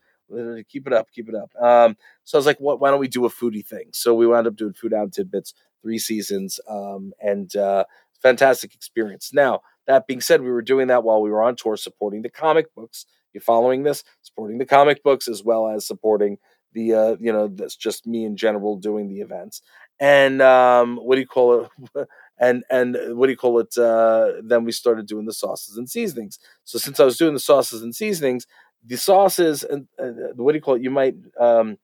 Keep it up, keep it up. Um, so I was like, what, why don't we do a foodie thing? So we wound up doing Food Hound Tidbits three seasons, um, and uh, fantastic experience. Now, that being said, we were doing that while we were on tour supporting the comic books. You following this? Supporting the comic books as well as supporting the uh, you know that's just me in general doing the events. And um, what do you call it? and and what do you call it? Uh, then we started doing the sauces and seasonings. So since I was doing the sauces and seasonings, the sauces and uh, what do you call it? You might um,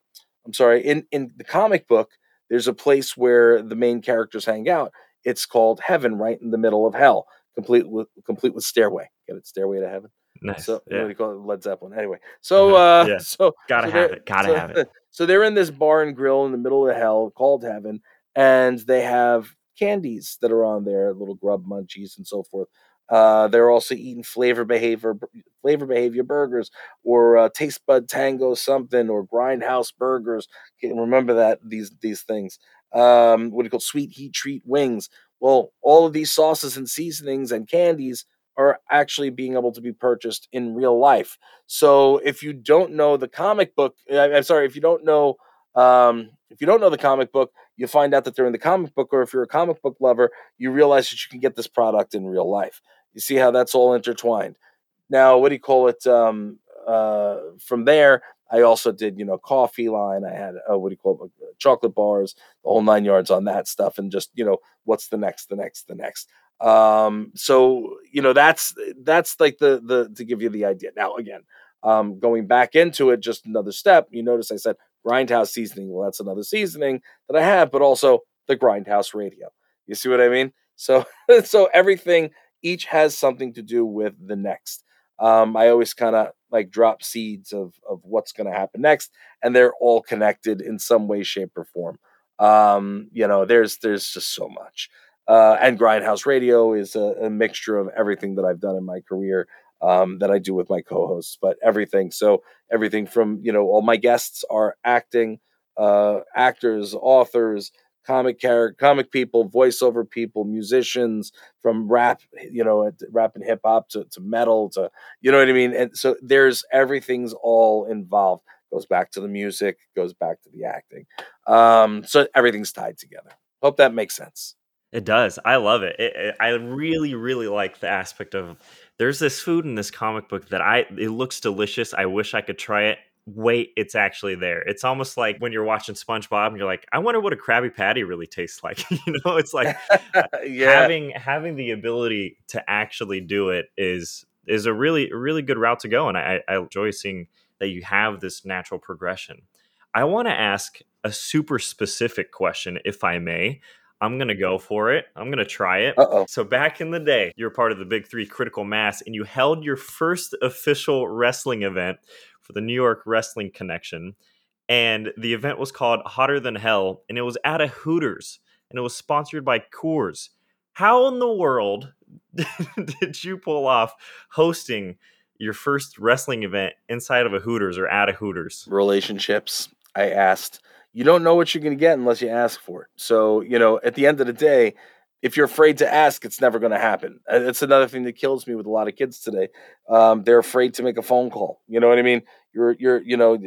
I'm sorry in in the comic book there's a place where the main characters hang out. It's called Heaven, right in the middle of hell, complete with complete with stairway. Get it, stairway to heaven. Nice. So yeah. what do you call it? Led Zeppelin. Anyway, so uh, yeah. so gotta so have it. Gotta so, have it. So they're in this bar and grill in the middle of hell called Heaven, and they have candies that are on there, little grub munchies and so forth. Uh, they're also eating flavor behavior flavor behavior burgers or uh, taste bud tango something or grindhouse burgers. Remember that these these things. Um, what do you call sweet heat treat wings? Well, all of these sauces and seasonings and candies are actually being able to be purchased in real life. So if you don't know the comic book, I'm sorry, if you don't know um, if you don't know the comic book, you find out that they're in the comic book, or if you're a comic book lover, you realize that you can get this product in real life. You see how that's all intertwined. Now, what do you call it? Um, uh, from there, I also did, you know, coffee line. I had, uh, what do you call it, uh, chocolate bars, the whole nine yards on that stuff, and just, you know, what's the next, the next, the next. Um, so you know, that's that's like the the to give you the idea. Now, again, um, going back into it, just another step. You notice I said grindhouse seasoning. Well, that's another seasoning that I have, but also the grindhouse radio. You see what I mean? So so everything each has something to do with the next. Um, I always kind of like drop seeds of of what's going to happen next, and they're all connected in some way, shape, or form. Um, you know, there's there's just so much. Uh, and Grindhouse Radio is a, a, mixture of everything that I've done in my career um, that I do with my co-hosts, but everything. So everything from you know all my guests are acting, uh, actors, authors, comic character, comic people, voiceover people, musicians, from rap, you know, rap and hip hop to, to metal to, you know what I mean? And so there's everything's all involved. Goes back to the music, goes back to the acting. Um, so everything's tied together. Hope that makes sense. It does. I love it. It, it. I really, really like the aspect of there's this food in this comic book that I it looks delicious. I wish I could try it wait, it's actually there. It's almost like when you're watching SpongeBob and you're like, I wonder what a Krabby Patty really tastes like. you know, it's like uh, yeah. having having the ability to actually do it is is a really really good route to go, and I, I enjoy seeing that you have this natural progression. I want to ask a super specific question, if I may. I'm going to go for it. I'm going to try it. Uh-oh. So, back in the day, you're part of the Big Three Critical Mass, and you held your first official wrestling event for the New York Wrestling Connection. And the event was called Hotter Than Hell, and it was at a Hooters, and it was sponsored by Coors. How in the world did you pull off hosting your first wrestling event inside of a Hooters or at a Hooters? Relationships. I asked. You don't know what you're going to get unless you ask for it. So, you know, at the end of the day, if you're afraid to ask, it's never going to happen. It's another thing that kills me with a lot of kids today. Um, they're afraid to make a phone call. You know what I mean? You're, you're, you know,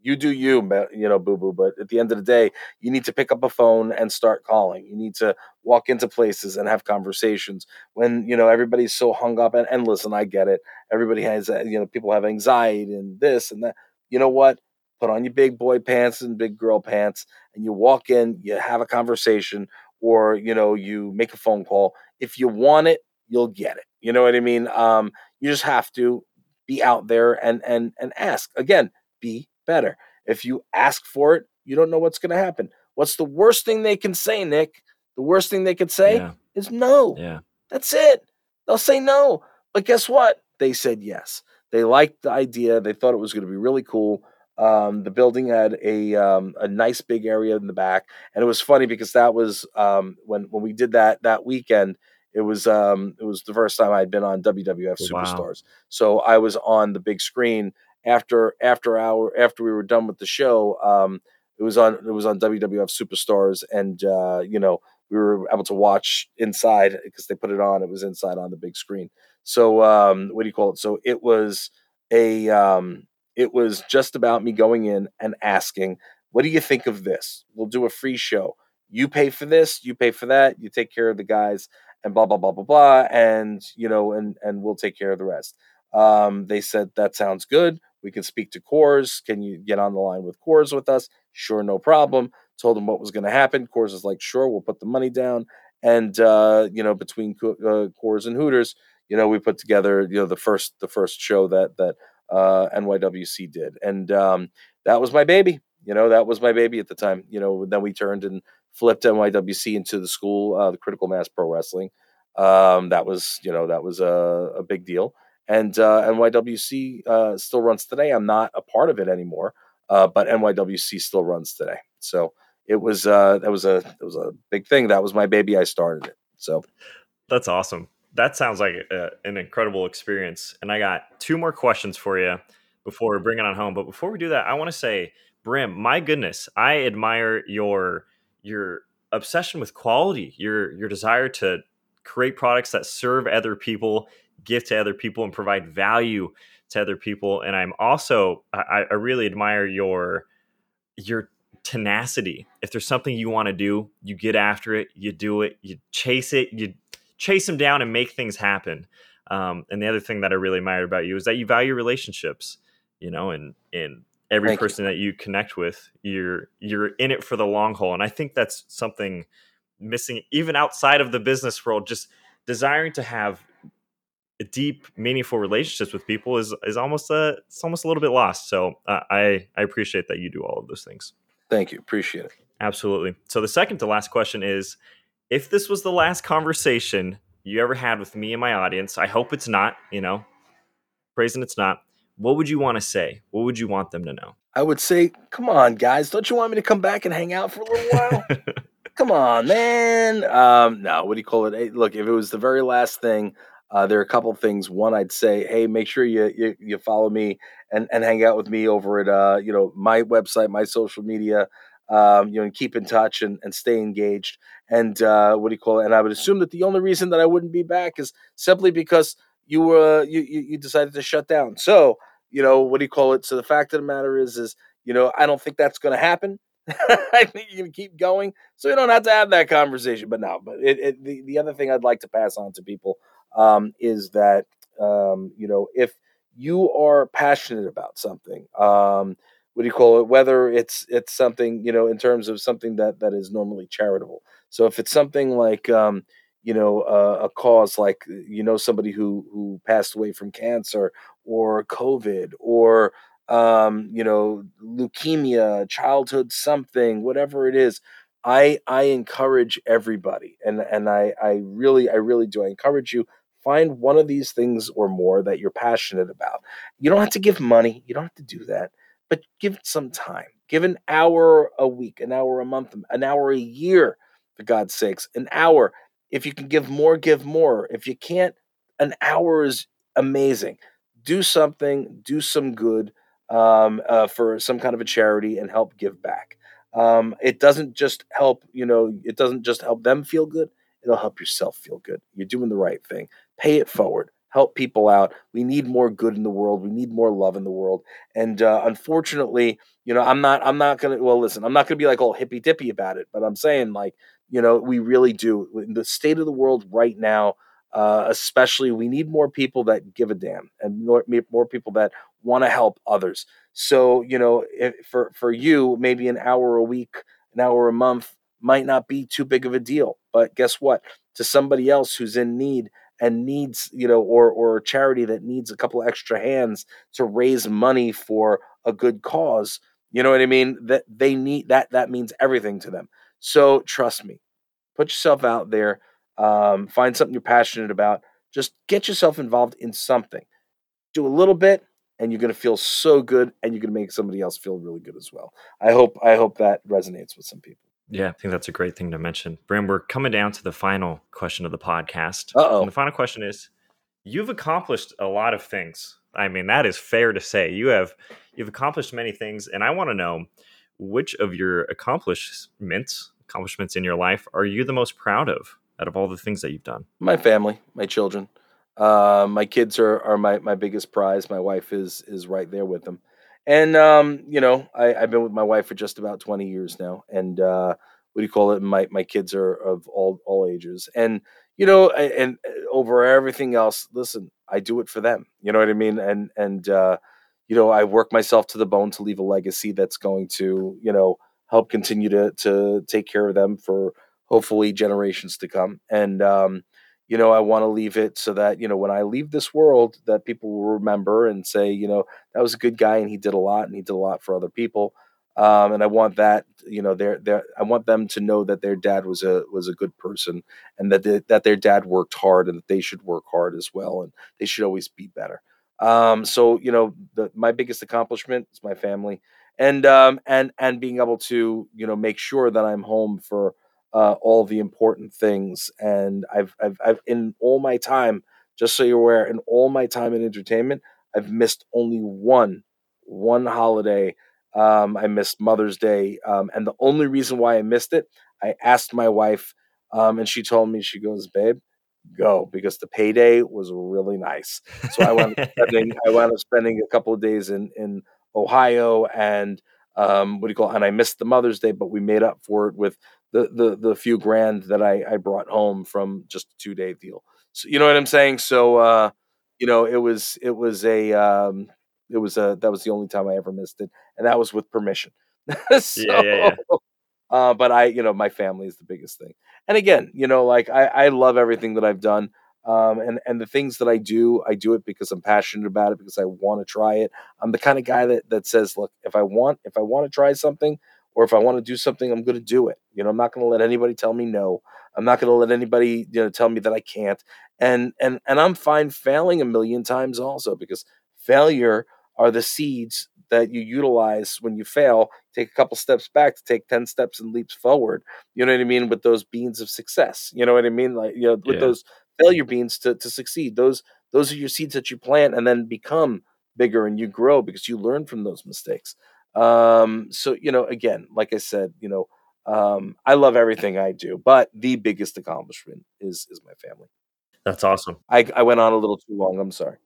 you do you, you know, boo boo. But at the end of the day, you need to pick up a phone and start calling. You need to walk into places and have conversations. When you know everybody's so hung up, and, and listen, I get it. Everybody has, uh, you know, people have anxiety and this and that. You know what? Put on your big boy pants and big girl pants, and you walk in. You have a conversation or you know you make a phone call. If you want it you'll get it. You know what i mean? Um, you just have to be out there and and and ask. Again be better. If you ask for it you don't know what's going to happen. What's the worst thing they can say nick? The worst thing they could say yeah. is no. Yeah. That's it. They'll say no. But guess what? They said yes. They liked the idea. They thought it was going to be really cool um, the building had a um, a nice big area in the back, and it was funny because that was um, when when we did that that weekend. It was um, it was the first time I'd been on WWF wow. Superstars, so I was on the big screen after after our after we were done with the show. Um, it was on it was on WWF Superstars, and uh, you know we were able to watch inside because they put it on. It was inside on the big screen. So um, what do you call it? So it was a um, it was just about me going in and asking, What do you think of this? We'll do a free show. You pay for this, you pay for that, you take care of the guys, and blah, blah, blah, blah, blah. And, you know, and, and we'll take care of the rest. Um, they said, That sounds good. We can speak to Coors. Can you get on the line with Coors with us? Sure, no problem. Told them what was going to happen. Coors is like, Sure, we'll put the money down. And, uh, you know, between uh, Coors and Hooters, you know, we put together, you know, the first the first show that that uh, NYWC did, and um, that was my baby. You know, that was my baby at the time. You know, then we turned and flipped NYWC into the school, uh, the Critical Mass Pro Wrestling. Um, that was, you know, that was a, a big deal. And uh, NYWC uh, still runs today. I'm not a part of it anymore, uh, but NYWC still runs today. So it was uh, that was a it was a big thing. That was my baby. I started it. So that's awesome that sounds like a, an incredible experience. And I got two more questions for you before we bring it on home. But before we do that, I want to say, Brim, my goodness, I admire your your obsession with quality, your your desire to create products that serve other people, give to other people, and provide value to other people. And I'm also I, I really admire your your tenacity. If there's something you want to do, you get after it, you do it, you chase it, you chase them down and make things happen. Um, and the other thing that I really admired about you is that you value relationships, you know, and and every Thank you. person that you connect with, you're you're in it for the long haul. And I think that's something missing even outside of the business world. Just desiring to have deep, meaningful relationships with people is is almost a it's almost a little bit lost. So uh, I I appreciate that you do all of those things. Thank you. Appreciate it. Absolutely. So the second to last question is if this was the last conversation you ever had with me and my audience, I hope it's not, you know, praising it's not. What would you want to say? What would you want them to know? I would say, come on, guys, don't you want me to come back and hang out for a little while? come on, man. Um, no, what do you call it? Hey, look, if it was the very last thing, uh, there are a couple of things. One, I'd say, hey, make sure you you, you follow me and, and hang out with me over at uh, you know my website, my social media. Um, you know, and keep in touch and, and stay engaged. And uh, what do you call it? And I would assume that the only reason that I wouldn't be back is simply because you were you, you you decided to shut down. So you know what do you call it? So the fact of the matter is, is you know I don't think that's going to happen. I think you're going to keep going, so you don't have to have that conversation. But no, but it, it, the the other thing I'd like to pass on to people um, is that um, you know if you are passionate about something, um, what do you call it? Whether it's it's something you know in terms of something that that is normally charitable. So if it's something like um, you know uh, a cause like you know somebody who who passed away from cancer or COVID or um, you know leukemia, childhood something, whatever it is. I I encourage everybody, and and I I really I really do. I encourage you find one of these things or more that you're passionate about. You don't have to give money. You don't have to do that, but give it some time. Give an hour a week, an hour a month, an hour a year, for God's sakes, an hour. If you can give more, give more. If you can't, an hour is amazing. Do something, do some good um, uh, for some kind of a charity and help give back. Um, it doesn't just help, you know, it doesn't just help them feel good. It'll help yourself feel good. You're doing the right thing. Pay it forward. Help people out. We need more good in the world. We need more love in the world. And uh, unfortunately, you know, I'm not. I'm not gonna. Well, listen, I'm not gonna be like all hippy dippy about it. But I'm saying, like, you know, we really do. In the state of the world right now, uh, especially, we need more people that give a damn, and more, more people that want to help others. So, you know, if, for for you, maybe an hour a week, an hour a month might not be too big of a deal. But guess what? To somebody else who's in need and needs, you know, or or a charity that needs a couple extra hands to raise money for a good cause, you know what I mean? That they need that that means everything to them. So trust me, put yourself out there, um, find something you're passionate about. Just get yourself involved in something. Do a little bit, and you're going to feel so good, and you're going to make somebody else feel really good as well. I hope I hope that resonates with some people. Yeah, I think that's a great thing to mention. Brim, we're coming down to the final question of the podcast. Uh-oh. The final question is you've accomplished a lot of things. I mean, that is fair to say. You have you've accomplished many things, and I want to know which of your accomplishments, accomplishments in your life, are you the most proud of out of all the things that you've done? My family, my children. Uh, my kids are, are my, my biggest prize. My wife is is right there with them. And um, you know, I, I've been with my wife for just about 20 years now. And uh, what do you call it? My my kids are of all all ages. And you know, and, and over everything else, listen, I do it for them. You know what I mean? And and uh, you know, I work myself to the bone to leave a legacy that's going to, you know, help continue to to take care of them for hopefully generations to come. And um, you know, I want to leave it so that, you know, when I leave this world, that people will remember and say, you know, that was a good guy and he did a lot and he did a lot for other people. Um, and I want that, you know, their their I want them to know that their dad was a was a good person and that they, that their dad worked hard and that they should work hard as well and they should always be better. Um, so you know, the, my biggest accomplishment is my family and um, and and being able to you know make sure that I'm home for uh, all the important things. And I've, I've, I've, in all my time, just so you're aware, in all my time in entertainment, I've missed only one, one holiday. Um, I missed Mother's Day, um, and the only reason why I missed it, I asked my wife, um, and she told me, she goes, "Babe, go," because the payday was really nice. So I wound up spending, I wound up spending a couple of days in in Ohio, and um, what do you call? It? And I missed the Mother's Day, but we made up for it with the the the few grand that I, I brought home from just a two day deal. So, you know what I'm saying? So, uh, you know, it was it was a um, it was a that was the only time I ever missed it, and that was with permission. so, Yeah, yeah, yeah. Uh, but I, you know, my family is the biggest thing. And again, you know, like I, I love everything that I've done. Um, and and the things that I do, I do it because I'm passionate about it because I want to try it. I'm the kind of guy that that says, look, if I want if I want to try something or if I want to do something, I'm going to do it. You know, I'm not going to let anybody tell me no. I'm not going to let anybody you know tell me that I can't. And and and I'm fine failing a million times also because failure are the seeds that you utilize when you fail. Take a couple steps back to take ten steps and leaps forward. You know what I mean with those beans of success. You know what I mean, like you know with Yeah. those failure beans to to succeed. Those those are your seeds that you plant and then become bigger and you grow because you learn from those mistakes. Um, so you know, again, like I said, you know, um, I love everything I do, but the biggest accomplishment is is my family. That's awesome. I, I went on a little too long. I'm sorry.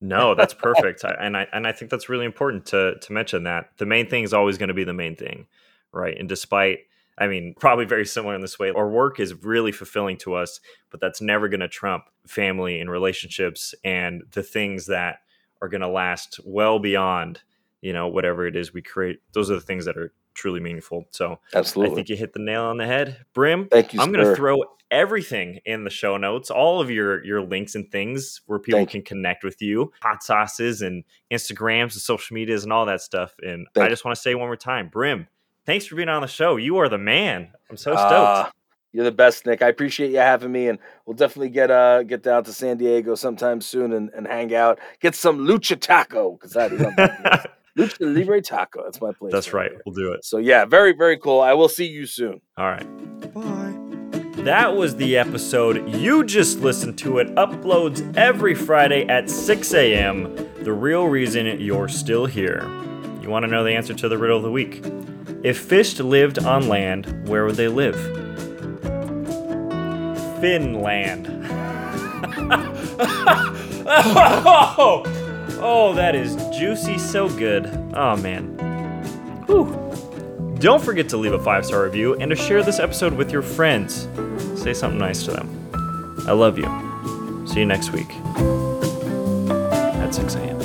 No, that's perfect. I, and I and I think that's really important to to mention that the main thing is always going to be the main thing, right? And despite I mean, probably very similar in this way. Our work is really fulfilling to us, but that's never going to trump family and relationships and the things that are going to last well beyond, you know, whatever it is we create. Those are the things that are truly meaningful. So Absolutely. I think you hit the nail on the head. Brim, Thank you. I'm going to throw everything in the show notes, all of your your links and things where people Thank can connect with you, hot sauces and Instagrams and social medias and all that stuff. And Thank I just want to say one more time, Brim, thanks for being on the show. You are the man. I'm so stoked. Ah, you're the best, Nick. I appreciate you having me, and we'll definitely get uh get down to San Diego sometime soon and, and hang out. Get some lucha taco because I love that place. lucha libre taco. That's my place. That's right. there. We'll do it. So yeah, very very cool. I will see you soon. All right. Bye. That was the episode. You just listened to it. Uploads every Friday at 6 a.m. The real reason you're still here. You want to know the answer to the riddle of the week? If fish lived on land, where would they live? Finland. oh, Oh, that is juicy, so good. Oh man. Whew. Don't forget to leave a five star review and to share this episode with your friends. Say something nice to them. I love you. See you next week at 6 a.m.